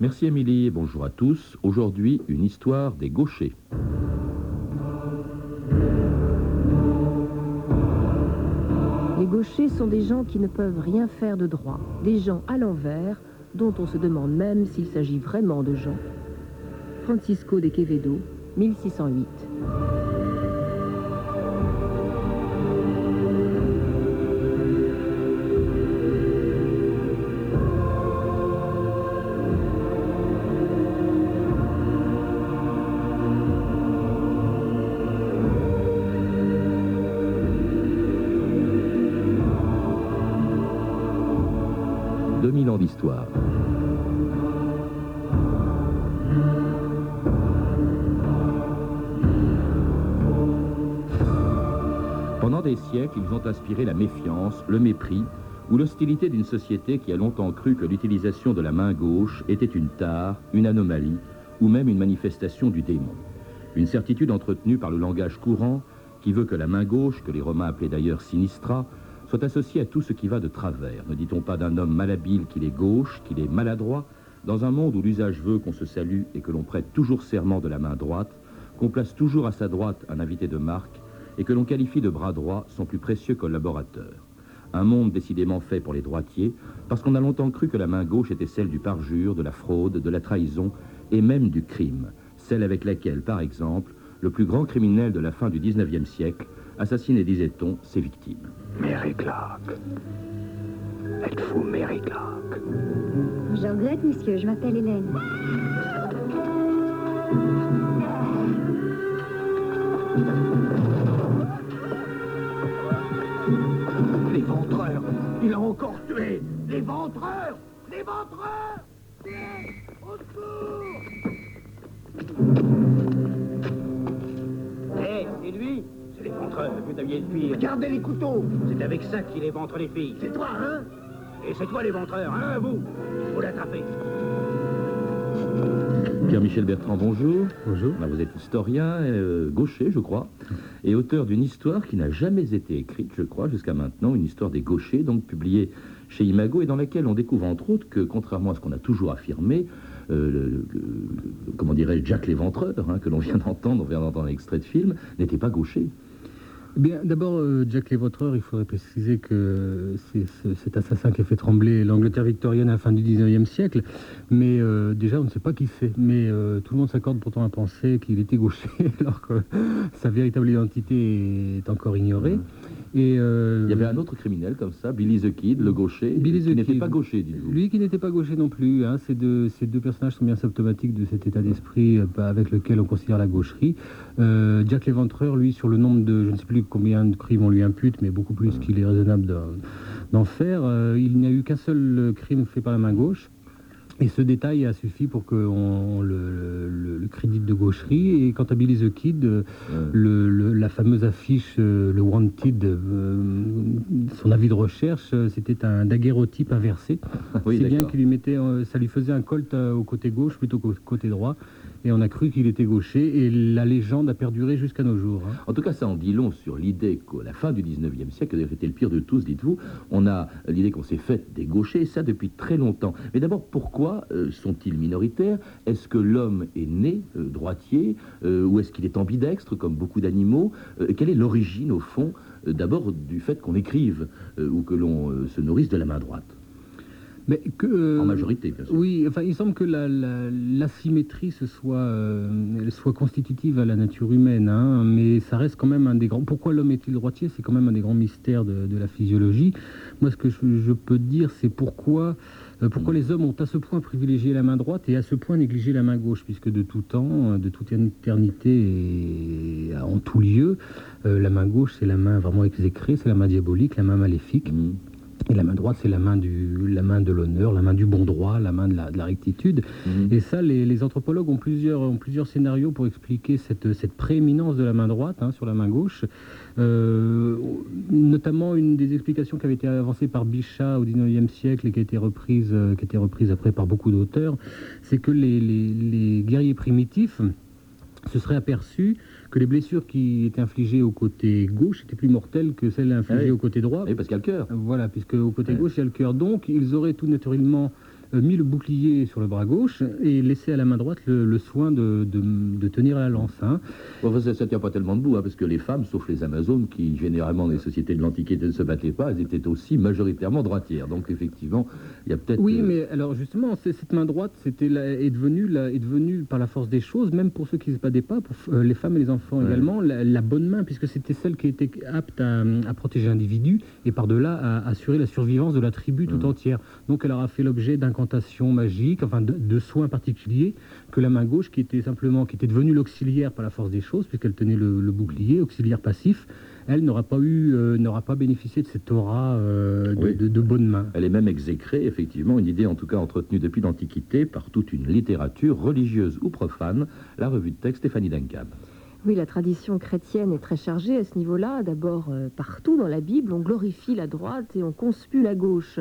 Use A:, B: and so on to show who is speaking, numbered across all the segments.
A: Merci Émilie et bonjour à tous. Aujourd'hui, une histoire des gauchers.
B: Les gauchers sont des gens qui ne peuvent rien faire de droit, des gens à l'envers, dont on se demande même s'il s'agit vraiment de gens. Francisco de Quevedo, 1608.
A: « siècles, ils ont inspiré la méfiance, le mépris ou l'hostilité d'une société qui a longtemps cru que l'utilisation de la main gauche était une tare, une anomalie ou même une manifestation du démon. Une certitude entretenue par le langage courant qui veut que la main gauche, que les Romains appelaient d'ailleurs sinistra, soit associée à tout ce qui va de travers. Ne dit-on pas d'un homme malhabile qu'il est gauche, qu'il est maladroit, dans un monde où l'usage veut qu'on se salue et que l'on prête toujours serment de la main droite, qu'on place toujours à sa droite un invité de marque et que l'on qualifie de bras droit son plus précieux collaborateur. Un monde décidément fait pour les droitiers, parce qu'on a longtemps cru que la main gauche était celle du parjure, de la fraude, de la trahison et même du crime, celle avec laquelle, par exemple, le plus grand criminel de la fin du 19e siècle assassinait, disait-on, ses victimes.
C: Mary Clark. Êtes-vous Mary Clark?
D: Je regrette, monsieur, je m'appelle Hélène.
C: Encore tué Les ventreurs Les ventreurs. Au secours.
E: Hé, c'est lui. C'est l'éventreur que vous aviez de pire.
C: Gardez les couteaux.
E: C'est avec ça qu'il éventre les filles.
C: C'est toi, hein?
E: Et c'est toi l'éventreur, hein, vous? Il faut l'attraper.
A: Pierre-Michel Bertrand, bonjour.
F: Bonjour.
A: Vous êtes historien, euh, gaucher, je crois, et auteur d'une histoire qui n'a jamais été écrite, je crois, jusqu'à maintenant, une histoire des gauchers, donc publiée chez Imago, et dans laquelle on découvre entre autres que, contrairement à ce qu'on a toujours affirmé, euh, le- comment dirais-je, Jack l'Éventreur, hein, que l'on vient d'entendre, on vient d'entendre un extrait de film, n'était pas gaucher.
F: Eh Bien, d'abord, euh, Jack l'Éventreur, il faudrait préciser que c'est ce- cet assassin qui a fait trembler l'Angleterre victorienne à la fin du 19e siècle. Mais euh, déjà, on ne sait pas qui c'est. Mais euh, tout le monde s'accorde pourtant à penser qu'il était gaucher, alors que sa véritable identité est encore ignorée. Et,
A: Il y avait un autre criminel comme ça, Billy the Kid, le gaucher,
F: Billy the
A: qui n'était
F: Kid.
A: pas gaucher, dites-vous.
F: Lui qui n'était pas gaucher non plus, hein, ces, deux, ces deux personnages sont bien symptomatiques de cet état d'esprit avec lequel on considère la gaucherie. Jack l'Éventreur, lui, sur le nombre de, je ne sais plus combien de crimes on lui impute, mais beaucoup plus qu'il est raisonnable d'en- faire, euh, il n'y a eu qu'un seul euh, crime fait par la main gauche. Et ce détail a suffi pour qu'on on le, le, le crédite de gaucherie. Et quant à Billy the Kid, euh, le, la fameuse affiche, le Wanted, euh, son avis de recherche, c'était un daguerreotype inversé.
A: oui,
F: C'est bien qu'il lui mettait, ça lui faisait un colt au côté gauche plutôt qu'au côté droit. Et on a cru qu'il était gaucher. Et la légende a perduré jusqu'à nos jours. hein.
A: En tout cas, ça en dit long sur l'idée qu'à la fin du 19e siècle, c'était le pire de tous, dites-vous, on a l'idée qu'on s'est faite des gauchers, et ça depuis très longtemps. Mais d'abord, pourquoi euh, sont-ils minoritaires? Est-ce que l'homme est né euh, droitier euh, ou est-ce qu'il est ambidextre, comme beaucoup d'animaux? Quelle est l'origine, au fond, d'abord du fait qu'on écrive ou que l'on se nourrisse de la main droite?
F: Mais que, euh,
A: En majorité, bien sûr.
F: Oui, enfin, il semble que la- la- l'asymétrie se soit, euh, soit constitutive à la nature humaine, hein, mais ça reste quand même un des grands. Pourquoi l'homme est-il droitier C'est quand même un des grands mystères de, de la physiologie. Moi, ce que je, je peux dire, c'est pourquoi, euh, pourquoi les hommes ont à ce point privilégié la main droite et à ce point négligé la main gauche, puisque de tout temps, de toute éternité et en tout lieu, euh, la main gauche, c'est la main vraiment exécrée, c'est la main diabolique, la main maléfique.
A: Mhm.
F: Et la main droite, c'est la main du, la main de l'honneur, la main du bon droit, la main de la, de la rectitude.
A: Mhm.
F: Et ça, les, les anthropologues ont plusieurs, ont plusieurs scénarios pour expliquer cette, cette prééminence de la main droite hein, sur la main gauche. Euh, notamment une des explications qui avait été avancée par Bichat au 19e siècle et qui a été reprise, euh, qui a été reprise après par beaucoup d'auteurs, c'est que les, les- les guerriers primitifs se seraient aperçus que les blessures qui étaient infligées au côté gauche étaient plus mortelles que celles infligées
A: Ah oui.
F: au côté droit.
A: Oui, parce qu'il y a le cœur.
F: Voilà, puisque au côté gauche, il y a le cœur. Donc, ils auraient tout naturellement mis le bouclier sur le bras gauche et laissé à la main droite le, soin de, de, tenir la lance. Hein.
A: ça ne tient pas tellement debout, hein, parce que les femmes, sauf les Amazones, qui généralement dans les sociétés de l'Antiquité ne se battaient pas, elles étaient aussi majoritairement droitières. Donc effectivement, il y a peut-être...
F: Oui, mais alors justement, cette main droite c'était est, devenue, est devenue, par la force des choses, même pour ceux qui ne se battaient pas, pour les femmes et les enfants également, la, bonne main, puisque c'était celle qui était apte à, protéger l'individu et par-delà à assurer la survivance de la tribu tout entière. Donc elle aura fait l'objet d'incantations magiques, enfin de, soins particuliers, que la main gauche, qui était simplement, qui était devenue l'auxiliaire par la force des choses, puisqu'elle tenait le, bouclier, auxiliaire passif, elle n'aura pas eu, euh, n'aura pas bénéficié de cette aura euh, de, de, bonne main.
A: Elle est même exécrée, effectivement, une idée en tout cas entretenue depuis l'Antiquité par toute une littérature religieuse ou profane, la revue de texte Stéphanie Duncan.
B: Oui, la tradition chrétienne est très chargée à ce niveau-là. D'abord, euh, partout dans la Bible, on glorifie la droite et on conspue la gauche.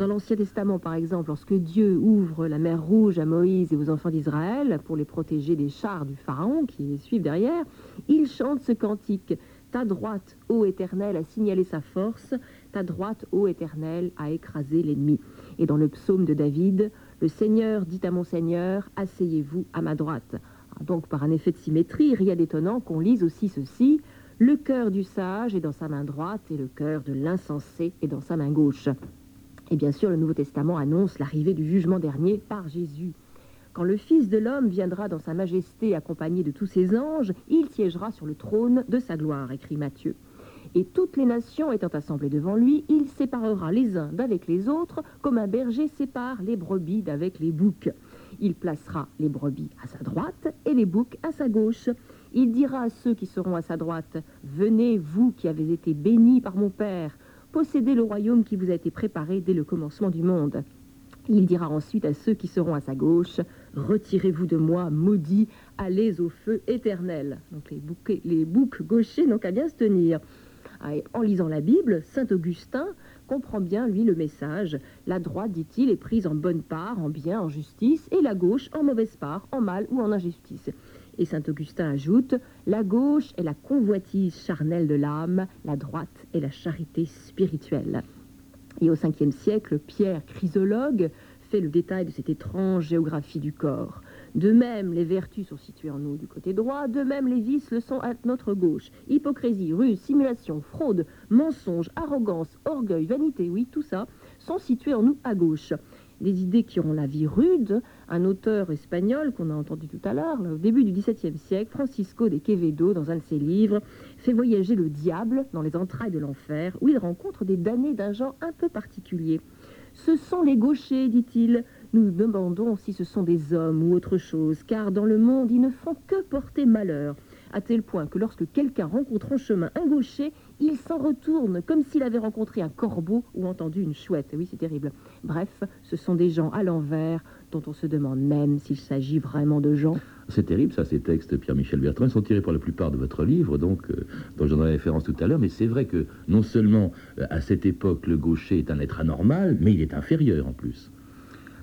B: Dans l'Ancien Testament, par exemple, lorsque Dieu ouvre la mer Rouge à Moïse et aux enfants d'Israël pour les protéger des chars du Pharaon qui les suivent derrière, il chante ce cantique. Ta droite, ô Éternel, a signalé sa force, ta droite, ô Éternel, a écrasé l'ennemi. Et dans le psaume de David, le Seigneur dit à mon Seigneur, asseyez-vous à ma droite. Ah, donc par un effet de symétrie, rien d'étonnant qu'on lise aussi ceci, le cœur du sage est dans sa main droite et le cœur de l'insensé est dans sa main gauche. Et bien sûr, le Nouveau Testament annonce l'arrivée du jugement dernier par Jésus. Quand le Fils de l'homme viendra dans sa majesté accompagné de tous ses anges, il siégera sur le trône de sa gloire, écrit Matthieu. Et toutes les nations étant assemblées devant lui, il séparera les uns d'avec les autres, comme un berger sépare les brebis d'avec les boucs. Il placera les brebis à sa droite et les boucs à sa gauche. Il dira à ceux qui seront à sa droite, Venez, vous qui avez été bénis par mon Père, possédez le royaume qui vous a été préparé dès le commencement du monde. Il dira ensuite à ceux qui seront à sa gauche, Retirez-vous de moi, maudits, allez au feu éternel. Donc les, boucs, les boucs gauchers n'ont qu'à bien se tenir. Ah, en lisant la Bible, Saint Augustin comprend bien, lui, le message. La droite, dit-il, est prise en bonne part, en bien, en justice, et la gauche en mauvaise part, en mal ou en injustice. Et saint Augustin ajoute, la gauche est la convoitise charnelle de l'âme, la droite est la charité spirituelle. Et au 5e siècle, Pierre, chrysologue, fait le détail de cette étrange géographie du corps. De même, les vertus sont situées en nous du côté droit, de même les vices le sont à notre gauche. Hypocrisie, ruse, simulation, fraude, mensonge, arrogance, orgueil, vanité, oui, tout ça, sont situés en nous à gauche des idées qui auront la vie rude. Un auteur espagnol qu'on a entendu tout à l'heure, au début du XVIIe siècle, Francisco de Quevedo, dans un de ses livres, fait voyager le diable dans les entrailles de l'enfer, où il rencontre des damnés d'un genre un peu particulier. Ce sont les gauchers, dit-il. Nous nous demandons si ce sont des hommes ou autre chose, car dans le monde, ils ne font que porter malheur à tel point que lorsque quelqu'un rencontre en chemin un gaucher, il s'en retourne comme s'il avait rencontré un corbeau ou entendu une chouette. Oui, c'est terrible. Bref, ce sont des gens à l'envers dont on se demande même s'il s'agit vraiment de gens.
A: C'est terrible, ça, ces textes, Pierre-Michel Bertrand. Sont tirés pour la plupart de votre livre, donc, euh, dont j'en ai référence tout à l'heure. Mais c'est vrai que non seulement, euh, à cette époque, le gaucher est un être anormal, mais il est inférieur en plus.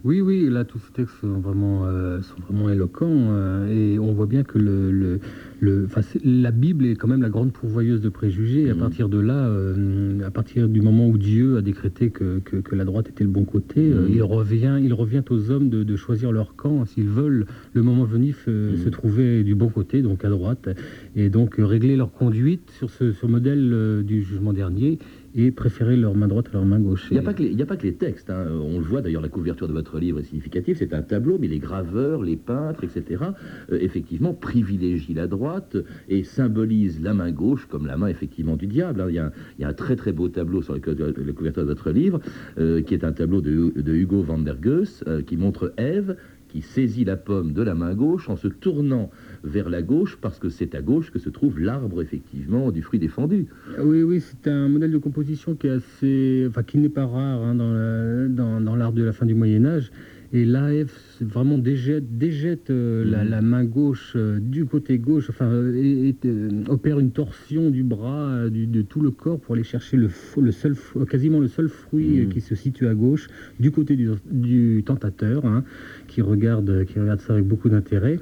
F: Oui, oui, là, tous ces textes sont vraiment, euh, sont vraiment éloquents. Euh, et on voit bien que le, le, le la Bible est quand même la grande pourvoyeuse de préjugés. Et à mhm. partir de là, euh, à partir du moment où Dieu a décrété que, que, la droite était le bon côté, mhm. il, revient, il revient aux hommes de, de choisir leur camp s'ils veulent, le moment venu, se, mhm. trouver du bon côté, donc à droite, et donc régler leur conduite sur ce, ce modèle du jugement dernier et préférer leur main droite à leur main gauche.
A: Il n'y a, pas que les, textes. Hein. On le voit d'ailleurs, la couverture de votre livre est significative. C'est un tableau, mais les graveurs, les peintres, etc., euh, effectivement, privilégient la droite et symbolisent la main gauche comme la main, effectivement, du diable. Hein. Il, y a, un très très beau tableau sur la, couverture de votre livre, euh, qui est un tableau de, Hugo van der Goes, euh, qui montre Ève qui saisit la pomme de la main gauche en se tournant vers la gauche parce que c'est à gauche que se trouve l'arbre effectivement du fruit défendu.
F: Oui, oui, c'est un modèle de composition qui est assez, enfin qui n'est pas rare hein, dans, dans l'art de la fin du Moyen Âge. Et l'AF vraiment déjette, déjette euh, mhm. la, main gauche euh, du côté gauche, enfin, et, euh, opère une torsion du bras, du, de tout le corps pour aller chercher le, le seul, quasiment le seul fruit mhm. qui se situe à gauche, du côté du, tentateur. Hein. qui regardent, qui regardent ça avec beaucoup d'intérêt.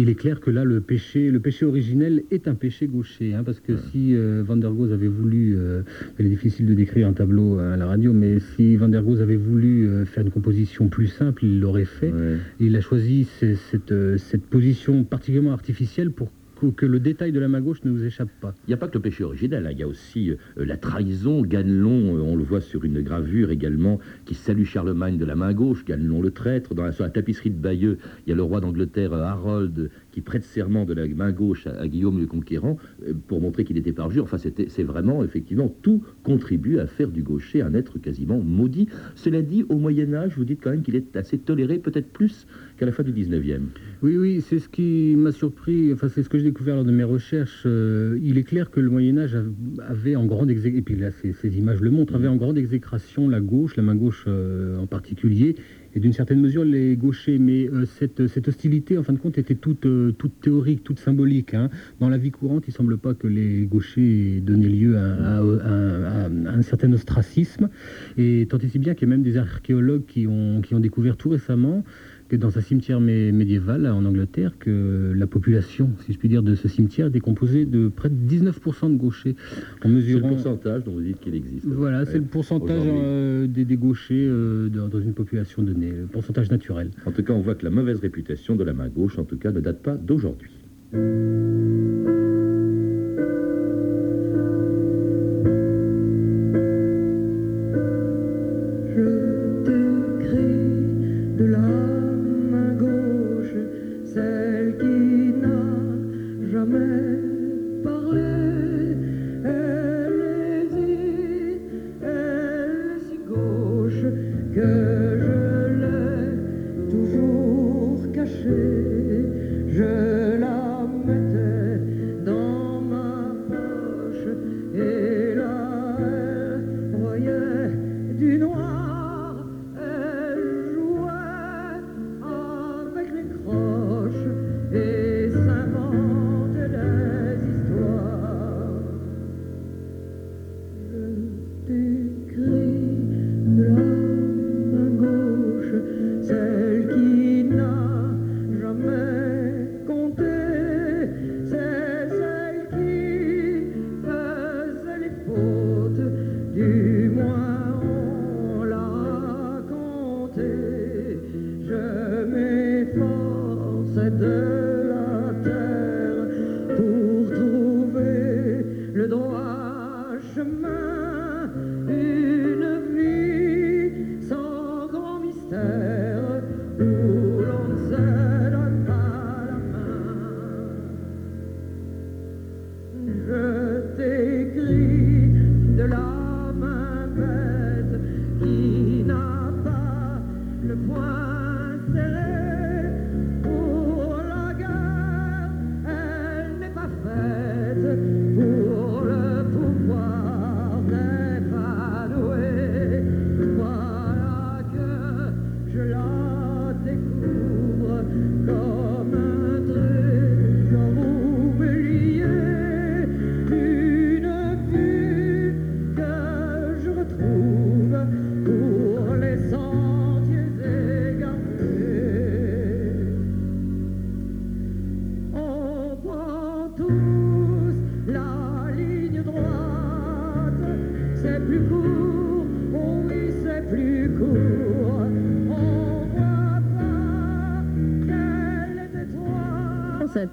F: Il est clair que là, le péché, le péché originel est un péché gaucher, hein, parce que si euh, Van der Goes avait voulu, euh, il est difficile de décrire un tableau à la radio, mais si Van der Goes avait voulu euh, faire une composition plus simple, il l'aurait fait.
G: Ouais.
F: Il a choisi ce- cette, cette position particulièrement artificielle pour que, le détail de la main gauche ne vous échappe pas.
G: Il n'y a pas que le péché originel, hein, il y a aussi euh, la trahison. Ganelon, euh, on le voit sur une gravure également, qui salue Charlemagne de la main gauche, Ganelon le traître. Dans la, tapisserie de Bayeux, il y a le roi d'Angleterre, euh, Harold, qui prête serment de la main gauche à, Guillaume le Conquérant, pour montrer qu'il était parjure. Enfin, c'est vraiment, effectivement, tout contribue à faire du gaucher un être quasiment maudit. Cela dit, au Moyen-Âge, vous dites quand même qu'il est assez toléré, peut-être plus qu'à la fin du 19e.
F: Oui, oui, c'est ce qui m'a surpris, enfin c'est ce que j'ai découvert lors de mes recherches. Euh, il est clair que le Moyen-Âge avait en grande exécration, et puis là ces, images le montrent, avait en grande exécration la gauche, la main gauche euh, en particulier, et d'une certaine mesure les gauchers. Mais euh, cette, cette hostilité, en fin de compte, était toute, toute théorique, toute symbolique. hein. Dans la vie courante, il ne semble pas que les gauchers donnaient lieu à un certain ostracisme, et tant et si bien qu'il y a même des archéologues qui ont, qui ont découvert tout récemment que dans un cimetière mé- médiéval en Angleterre, que la population, si je puis dire, de ce cimetière était composée de près de 19% de gauchers, en
G: C'est le pourcentage dont vous dites qu'il existe.
F: Voilà, c'est le pourcentage euh, des, des gauchers euh, dans, dans une population donnée, le pourcentage naturel.
G: En tout cas, on voit que la mauvaise réputation de la main gauche, en tout cas, ne date pas d'aujourd'hui.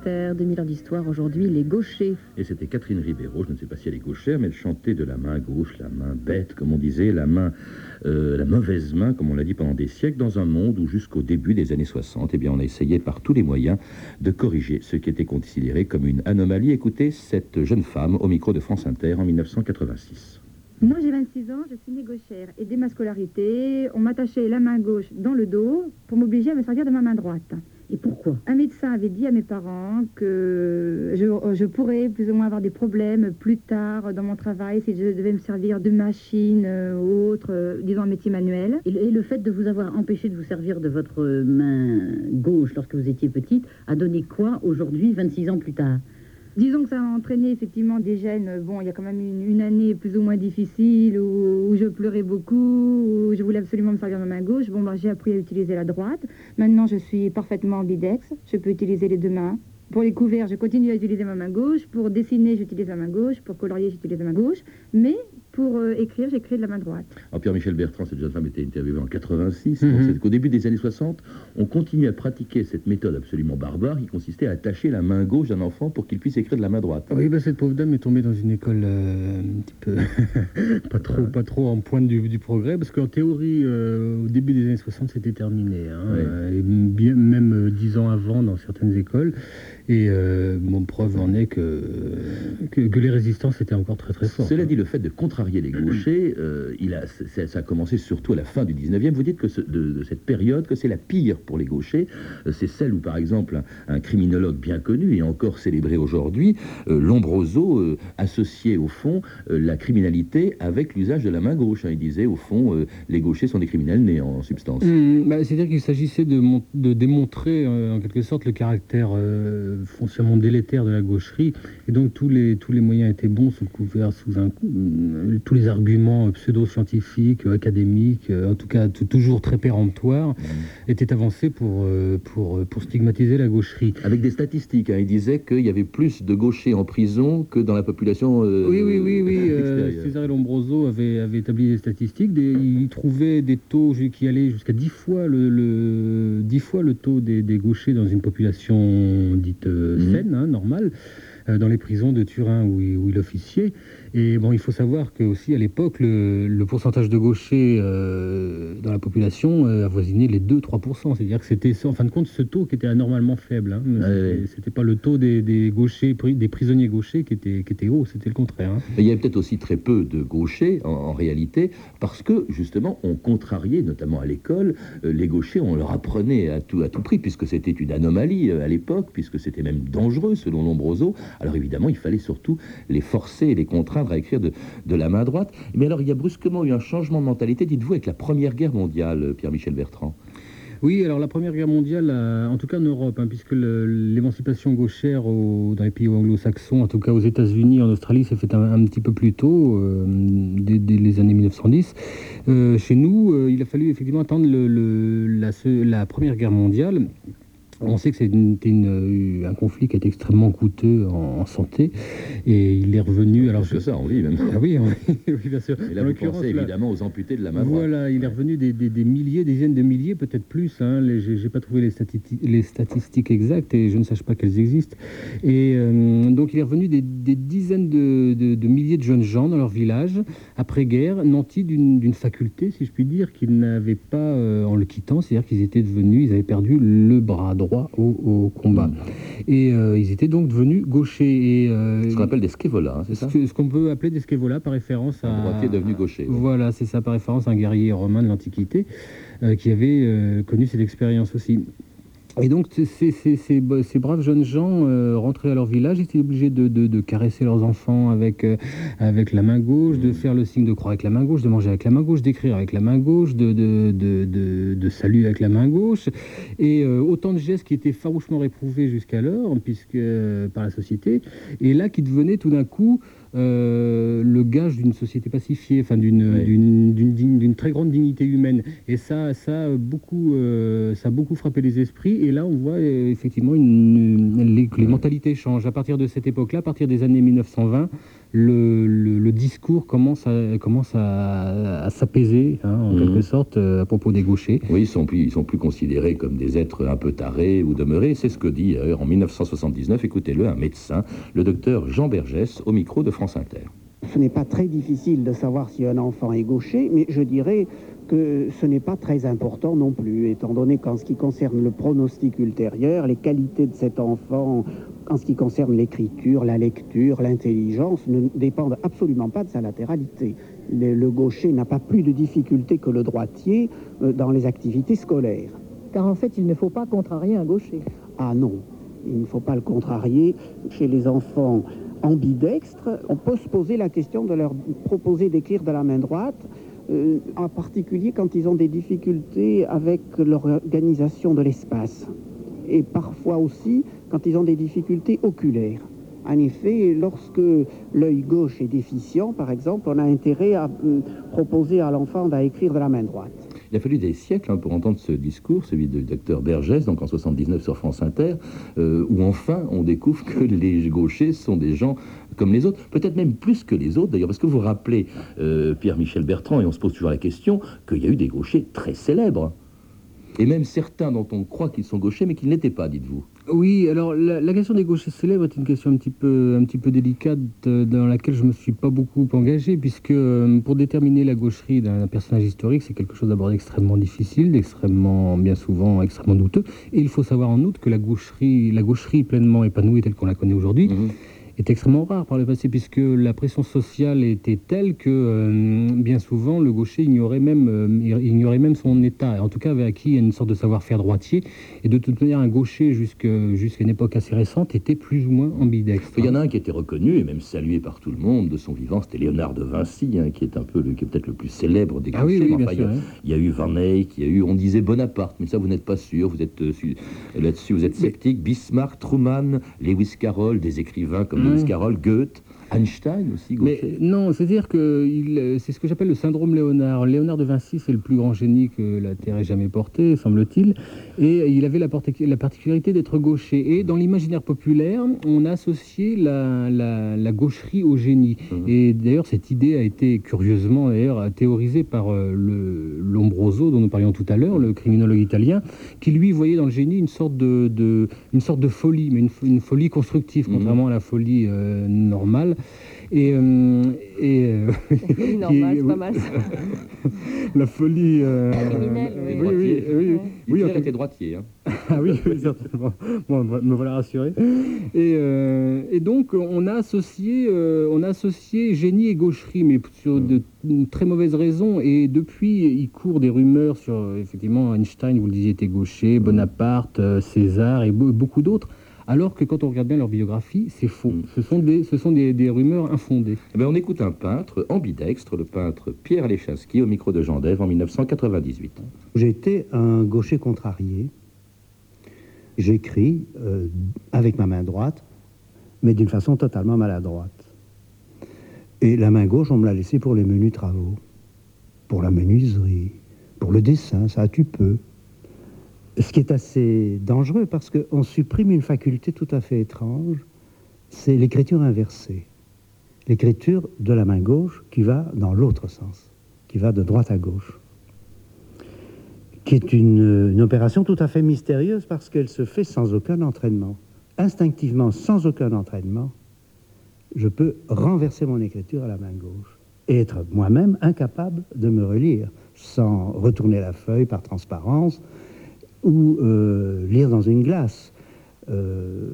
H: Étroite.
B: France Inter, 2000 ans d'histoire, aujourd'hui, les gauchers.
G: Et c'était Catherine Ribeiro, je ne sais pas si elle est gauchère, mais elle chantait de la main gauche, la main bête, comme on disait, la main, euh, la mauvaise main, comme on l'a dit pendant des siècles, dans un monde où jusqu'au début des années 60, eh bien, on a essayé par tous les moyens de corriger ce qui était considéré comme une anomalie. Écoutez cette jeune femme au micro de France Inter en 1986.
I: Moi, j'ai 26 ans, je suis née gauchère. Et dès ma scolarité, on m'attachait la main gauche dans le dos pour m'obliger à me servir de ma main droite.
B: Et pourquoi?
I: Un médecin avait dit à mes parents que je, je pourrais plus ou moins avoir des problèmes plus tard dans mon travail si je devais me servir de machine euh, ou autre, euh, disons un métier manuel.
J: Et le, et le fait de vous avoir empêché de vous servir de votre main gauche lorsque vous étiez petite a donné quoi aujourd'hui, 26 ans plus tard?
I: Disons que ça a entraîné effectivement des gènes. Bon, il y a quand même une, année plus ou moins difficile où, je pleurais beaucoup, où je voulais absolument me servir de ma main gauche. Bon, bah, j'ai appris à utiliser la droite. Maintenant, je suis parfaitement ambidex. Je peux utiliser les deux mains. Pour les couverts, je continue à utiliser ma main gauche. Pour dessiner, j'utilise la main gauche. Pour colorier, j'utilise la main gauche. Mais pour euh, écrire, j'écris de la main droite.
A: Alors Pierre-Michel Bertrand, cette jeune femme était interviewée en 86.
F: Mhm.
A: Qu'au début des années 60, on continue à pratiquer cette méthode absolument barbare qui consistait à attacher la main gauche d'un enfant pour qu'il puisse écrire de la main droite.
F: Oui, bah, cette pauvre dame est tombée dans une école euh, un petit peu pas trop, pas trop en pointe du, du progrès, parce qu'en théorie, euh, au début des années 60, c'était terminé, hein,
A: Oui.
F: euh, et bien, même euh, dix ans avant dans certaines écoles. Et euh, mon preuve en est que, que, que les résistances étaient encore très très fortes.
A: Cela dit, le fait de contrarier les gauchers, euh, il a, ça a commencé surtout à la fin du 19e. Vous dites que ce- de, de cette période, que c'est la pire pour les gauchers. Euh, C'est celle où, par exemple, un, un criminologue bien connu et encore célébré aujourd'hui, euh, Lombroso, euh, associait au fond euh, la criminalité avec l'usage de la main gauche. hein. Il disait, au fond, euh, les gauchers sont des criminels nés en substance.
F: Hum, bah, C'est-à-dire qu'il s'agissait de, de démontrer euh, en quelque sorte le caractère euh, foncièrement délétère de la gaucherie. Et donc tous les, tous les moyens étaient bons sous couvert, sous un, hum, tous les arguments euh, pseudo-scientifiques, euh, académiques, euh, en tout cas toujours très péremptoires, étaient avancés pour, euh, pour, euh, pour stigmatiser la gaucherie.
A: Avec des statistiques, hein. il disait qu'il y avait plus de gauchers en prison que dans la population euh,
F: Oui, oui, oui, oui. euh. César Lombroso avait, avait établi des statistiques. Des, il trouvait des taux qui allaient jusqu'à 10 fois le, le, 10 fois le taux des, des gauchers dans une population dite euh,
A: Mhm.
F: saine, hein, normale, euh, dans les prisons de Turin où il, où il officiait. Et bon, il faut savoir que aussi à l'époque, le, le pourcentage de gauchers euh, dans la population euh, avoisinait les 2-3%. C'est-à-dire que c'était, en fin de compte, ce taux qui était anormalement faible. hein.
A: Ouais,
F: C'était-
A: ouais.
F: Pas le taux des, des gauchers, des prisonniers gauchers qui était, qui était haut, c'était le contraire. hein.
A: Il y avait peut-être aussi très peu de gauchers en, en réalité, parce que justement, on contrariait, notamment à l'école, euh, les gauchers, on leur apprenait à tout, à tout prix, puisque c'était une anomalie à l'époque, puisque c'était même dangereux selon Lombroso. Alors évidemment, il fallait surtout les forcer et les contraindre à écrire de, la main droite. Mais alors, il y a brusquement eu un changement de mentalité, dites-vous, avec la Première Guerre mondiale, euh, Pierre-Michel Bertrand.
F: Oui, alors la Première Guerre mondiale, euh, en tout cas en Europe, hein, puisque l'émancipation gauchère au- dans les pays anglo-saxons, en tout cas aux États-Unis, en Australie, s'est fait un, petit peu plus tôt, euh, dès, les années 1910. Euh, chez nous, il a fallu effectivement attendre la Première Guerre mondiale. On sait que c'était une- un conflit qui a été extrêmement coûteux en, en santé, et il est revenu. Alors
A: que ça, on vit même.
F: Ah oui, oui, oui, bien sûr.
A: Et là,
F: En
A: vous pensez
F: là-
A: évidemment aux amputés de la main
F: voilà, il est revenu des, des- des milliers, des dizaines de milliers, peut-être plus. Hein, j'ai, pas trouvé les, stati- les statistiques exactes et je ne sache pas qu'elles existent. Et euh, donc il est revenu des, des dizaines de, de- de milliers de jeunes gens dans leur village après-guerre, nantis d'une, d'une faculté, si je puis dire, qu'ils n'avaient pas euh, en le quittant, c'est-à-dire qu'ils étaient devenus, ils avaient perdu le bras droit au, au combat. Et euh, ils étaient donc devenus gauchers. Et, euh,
A: Ce qu'on appelle des skévolas, hein, c'est ça
F: ce, qu'on peut appeler des skévolas par référence à.
A: Un droitier devenu gaucher. oui.
F: Voilà, c'est ça, par référence à un guerrier romain de l'Antiquité euh, qui avait connu cette expérience aussi. Et donc, ces, ces- ces- ces ba- ces braves jeunes gens euh, rentraient à leur village, étaient obligés de, de- de caresser leurs enfants avec, euh, avec la main gauche, de faire le signe de croix avec la main gauche, de manger avec la main gauche, d'écrire avec la main gauche, de, de, de, de- de saluer avec la main gauche. Et euh, autant de gestes qui étaient farouchement réprouvés jusqu'alors, puisque euh, par la société, et là qui devenaient tout d'un coup euh, le gage d'une société pacifiée, enfin d'une
A: Oui.
F: très grande dignité humaine. Et ça, ça a beaucoup, euh, ça a beaucoup frappé les esprits. Et là, on voit euh, effectivement une, une- les, que les mentalités changent. À partir de cette époque-là, à partir des années 1920, le, le- le discours commence à, commence à, à s'apaiser, hein, en
A: Mhm.
F: quelque sorte, euh, à propos des gauchers.
A: Oui, ils sont plus, ils sont plus considérés comme des êtres un peu tarés ou demeurés. C'est ce que dit d'ailleurs en 1979, écoutez-le, un médecin, le docteur Jean Bergès, au micro de France Inter.
K: Ce n'est pas très difficile de savoir si un enfant est gaucher, mais je dirais que ce n'est pas très important non plus, étant donné qu'en ce qui concerne le pronostic ultérieur, les qualités de cet enfant, en ce qui concerne l'écriture, la lecture, l'intelligence, ne dépendent absolument pas de sa latéralité. Le, le gaucher n'a pas plus de difficultés que le droitier euh, dans les activités scolaires.
L: Car en fait, il ne faut pas contrarier un gaucher.
K: Ah non, il ne faut pas le contrarier. Chez les enfants ambidextres, on peut se poser la question de leur proposer d'écrire de la main droite, euh, en particulier quand ils ont des difficultés avec l'organisation de l'espace. Et parfois aussi quand ils ont des difficultés oculaires. En effet, lorsque l'œil gauche est déficient, par exemple, on a intérêt à hum, proposer à l'enfant d'écrire de la main droite.
A: Il a fallu des siècles hein, pour entendre ce discours, celui du docteur Bergès, donc en 79 sur France Inter, euh, où enfin on découvre que les gauchers sont des gens comme les autres, peut-être même plus que les autres d'ailleurs, parce que vous vous rappelez euh, Pierre-Michel Bertrand, et on se pose toujours la question, qu'il y a eu des gauchers très célèbres. Et même certains dont on croit qu'ils sont gauchers, mais qu'ils n'étaient pas, dites-vous.
F: Oui, alors la, la question des gauchers célèbres est une question un petit peu, un petit peu délicate euh, dans laquelle je me suis pas beaucoup engagé, puisque euh, pour déterminer la gaucherie d'un personnage historique, c'est quelque chose d'abord d'extrêmement difficile, d'extrêmement, bien souvent, extrêmement douteux. Et il faut savoir en outre que la gaucherie, la gaucherie pleinement épanouie telle qu'on la connaît aujourd'hui,
A: Mhm.
F: Est extrêmement rare par le passé, puisque la pression sociale était telle que euh, bien souvent le gaucher ignorait même, euh, ignorait même son état, en tout cas avait acquis une sorte de savoir-faire droitier, et de toute manière un gaucher jusque- jusqu'à une époque assez récente était plus ou moins ambidextre.
A: Il y en a un qui était reconnu et même salué par tout le monde de son vivant, c'était Léonard de Vinci, hein, qui est un peu le, qui est peut-être le plus célèbre des
F: Ah oui,
A: gauchers.
F: oui,
A: mais
F: bien
A: enfin, il, y
F: sûr,
A: a,
F: hein.
A: il y a eu Van Eyck, il y a eu, on disait Bonaparte, mais ça vous n'êtes pas sûr, vous êtes euh, su- là-dessus, vous êtes sceptique. Bismarck, Truman, Lewis Carroll, des écrivains comme. Lewis Carroll, Goethe, Einstein aussi,
F: Mais
A: gaucher.
F: non, c'est-à-dire que euh, c'est ce que j'appelle le syndrome Léonard. Léonard de Vinci, c'est le plus grand génie que la Terre ait jamais porté, semble-t-il. Et il avait la, partic- la particularité d'être gaucher. Et dans l'imaginaire populaire, on a associé la, la- la gaucherie au génie.
A: Mhm.
F: Et d'ailleurs, cette idée a été curieusement d'ailleurs théorisée par euh, le Lombroso, dont nous parlions tout à l'heure, le criminologue italien, qui lui voyait dans le génie une sorte de, de- une sorte de folie, mais une folie constructive,
A: Mhm.
F: contrairement à la folie euh, normale. Et, euh, et euh,
B: folie normale,
F: qui-
B: c'est pas mal, ça.
F: la folie euh,
B: Criminelle, oui.
F: oui, oui, oui, oui,
B: Ouais.
F: oui, en
A: Hitler
F: tout-
A: était droitier. hein.
F: ah oui, oui, certainement. Bon, me voilà rassuré. Et, euh, et donc, on a associé, euh, on a associé génie et gaucherie, mais sur de très mauvaises raisons. Et depuis, il court des rumeurs sur, euh, effectivement, Einstein, vous le disiez, était gaucher, Bonaparte, euh, César et be- beaucoup d'autres. Alors que quand on regarde bien leur biographie, c'est faux.
A: Mm.
F: Ce sont des, ce sont des, des rumeurs infondées.
A: Eh ben, on écoute un peintre ambidextre, le peintre Pierre Lechinski, au micro de Jean Dève en 1998.
M: J'étais un gaucher contrarié. J'écris euh, avec ma main droite, mais d'une façon totalement maladroite. Et la main gauche, on me l'a laissée pour les menus travaux, pour la menuiserie, pour le dessin, ça tu peux. Ce qui est assez dangereux parce qu'on supprime une faculté tout à fait étrange, c'est l'écriture inversée. L'écriture de la main gauche qui va dans l'autre sens, qui va de droite à gauche qui est une, opération tout à fait mystérieuse parce qu'elle se fait sans aucun entraînement. Instinctivement, sans aucun entraînement, je peux renverser mon écriture à la main gauche et être moi-même incapable de me relire sans retourner la feuille par transparence ou euh, lire dans une glace. Euh,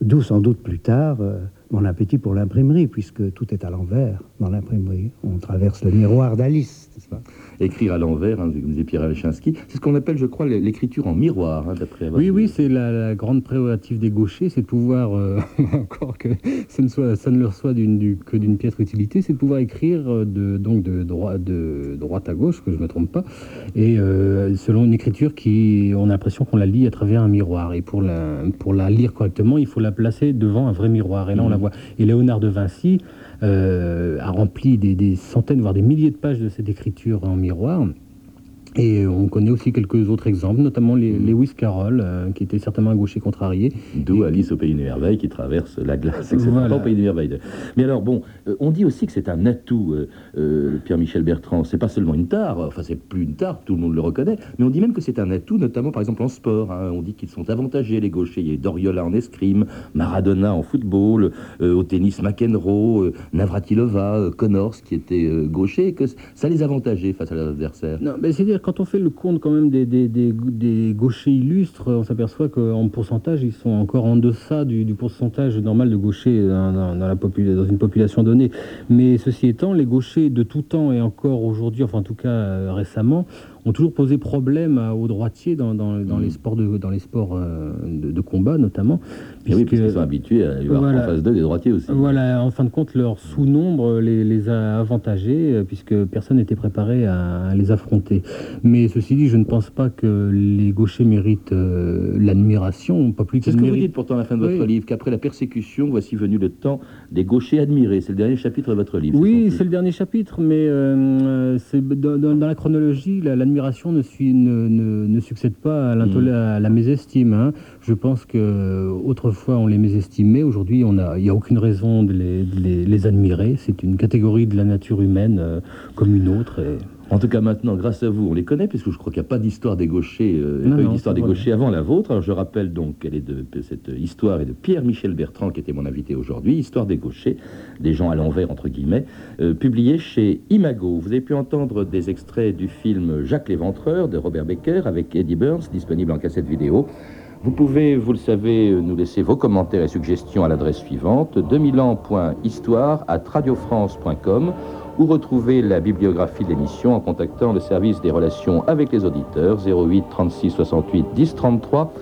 M: D'où sans doute plus tard euh, mon appétit pour l'imprimerie, puisque tout est à l'envers dans l'imprimerie. On traverse le miroir d'Alice, n'est-ce pas?
A: Écrire à l'envers, hein, comme disait Pierre Lechinski, c'est ce qu'on appelle, je crois, l'écriture en miroir, hein, d'après
F: Oui, oui, c'est la, la grande prérogative des gauchers, c'est de pouvoir, euh, encore que ça ne, soit, ça ne leur soit du- que d'une piètre utilité, c'est de pouvoir écrire euh, de, donc de, droi- de droite à gauche, que je ne me trompe pas, et euh, selon une écriture qui, on a l'impression qu'on la lit à travers un miroir. Et pour la, pour la lire correctement, il faut la placer devant un vrai miroir. Et là, on la Et Léonard de Vinci euh, a rempli des centaines, voire des milliers de pages de cette écriture en miroir. Et on connaît aussi quelques autres exemples, notamment les, Lewis Carroll, euh, qui était certainement un gaucher contrarié.
A: D'où Alice au Pays des Merveilles qui traverse la glace, etc.
F: Voilà.
A: Pas au Pays des Merveilles. Mais alors, bon, euh, on dit aussi que c'est un atout, euh, euh, Pierre-Michel Bertrand. C'est pas seulement une tare, enfin, c'est plus une tare, tout le monde le reconnaît, mais on dit même que c'est un atout, notamment par exemple en sport. hein. On dit qu'ils sont avantagés, les gauchers. Il y a Doriola en escrime, Maradona en football, euh, au tennis McEnroe, euh, Navratilova, euh, Connors qui était euh, gaucher, et que ça les avantageait face à leurs adversaires.
F: Non, mais c'est-à-dire, quand on fait le compte quand même des, gauchers illustres, on s'aperçoit qu'en pourcentage, ils sont encore en deçà du, pourcentage normal de gauchers dans, dans une population donnée. Mais ceci étant, les gauchers de tout temps et encore aujourd'hui, enfin en tout cas euh, récemment, ont toujours posé problème aux droitiers dans, dans- dans
A: Mm.
F: les sports, de, dans les sports euh, de, de combat notamment.
A: Et oui, parce
F: puisque-
A: qu'ils sont habitués à avoir
F: Voilà.
A: en face d'eux des droitiers aussi.
F: Voilà, en fin de compte, leur sous-nombre les, les a avantagés euh, puisque personne n'était préparé à, les affronter. Mais ceci dit, je ne pense pas que les gauchers méritent euh, l'admiration, pas plus
A: C'est ce que vous dites pourtant à la fin de votre
F: Oui.
A: livre, qu'après la persécution, voici venu le temps des gauchers admirés. C'est le dernier chapitre de votre livre.
F: Oui,
A: c'est
F: le dernier chapitre, mais euh, c'est dans, dans- dans la chronologie, la- l'admiration ne, suit- ne, ne- ne succède pas à,
A: Mm.
F: à la mésestime. hein. Je pense que euh, autrefois on les mésestimait, aujourd'hui on a- il n'y a aucune raison de les, de les- les admirer. C'est une catégorie de la nature humaine euh, comme une autre. et-
A: En tout cas, maintenant, grâce à vous, on les connaît, puisque je crois qu'il n'y a pas d'histoire des gauchers, euh,
F: Non,
A: pas eu d'histoire des
F: vrai.
A: gauchers avant la vôtre. Alors, je rappelle donc quelle est de, de cette histoire est de Pierre-Michel Bertrand, qui était mon invité aujourd'hui, Histoire des gauchers, des gens à l'envers, entre guillemets, euh, publié chez Imago. Vous avez pu entendre des extraits du film Jacques l'Éventreur de Robert Becker avec Eddie Burns, disponible en cassette vidéo. Vous pouvez, vous le savez, nous laisser vos commentaires et suggestions à l'adresse suivante 2000 ans.histoire à radiofrance.com ou retrouver la bibliographie de l'émission en contactant le service des relations avec les auditeurs 08 36 68 10 33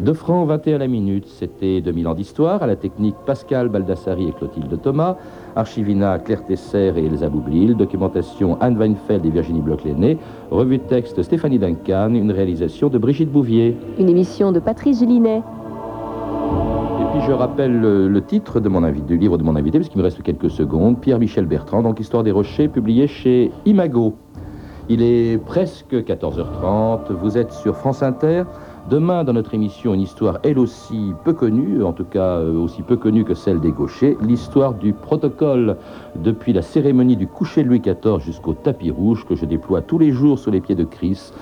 A: 2 francs 21 la minute. C'était 2000 ans d'histoire à la technique Pascal Baldassari et Clotilde Thomas, Archivina Claire Tesser et Elsa Boublil, documentation Anne Weinfeld et Virginie Bloch-Lenné, revue de texte Stéphanie Duncan, une réalisation de Brigitte Bouvier.
B: Une émission de Patrice Gélinet.
A: Je rappelle le, titre de mon du livre de mon invité, parce qu'il me reste quelques secondes, Pierre-Michel Bertrand, donc Histoire des Rochers, publié chez Imago. Il est presque 14h30, vous êtes sur France Inter. Demain, dans notre émission, une histoire elle aussi peu connue, en tout cas euh, aussi peu connue que celle des gauchers, l'histoire du protocole depuis la cérémonie du coucher de Louis XIV jusqu'au tapis rouge que je déploie tous les jours sous les pieds de Chris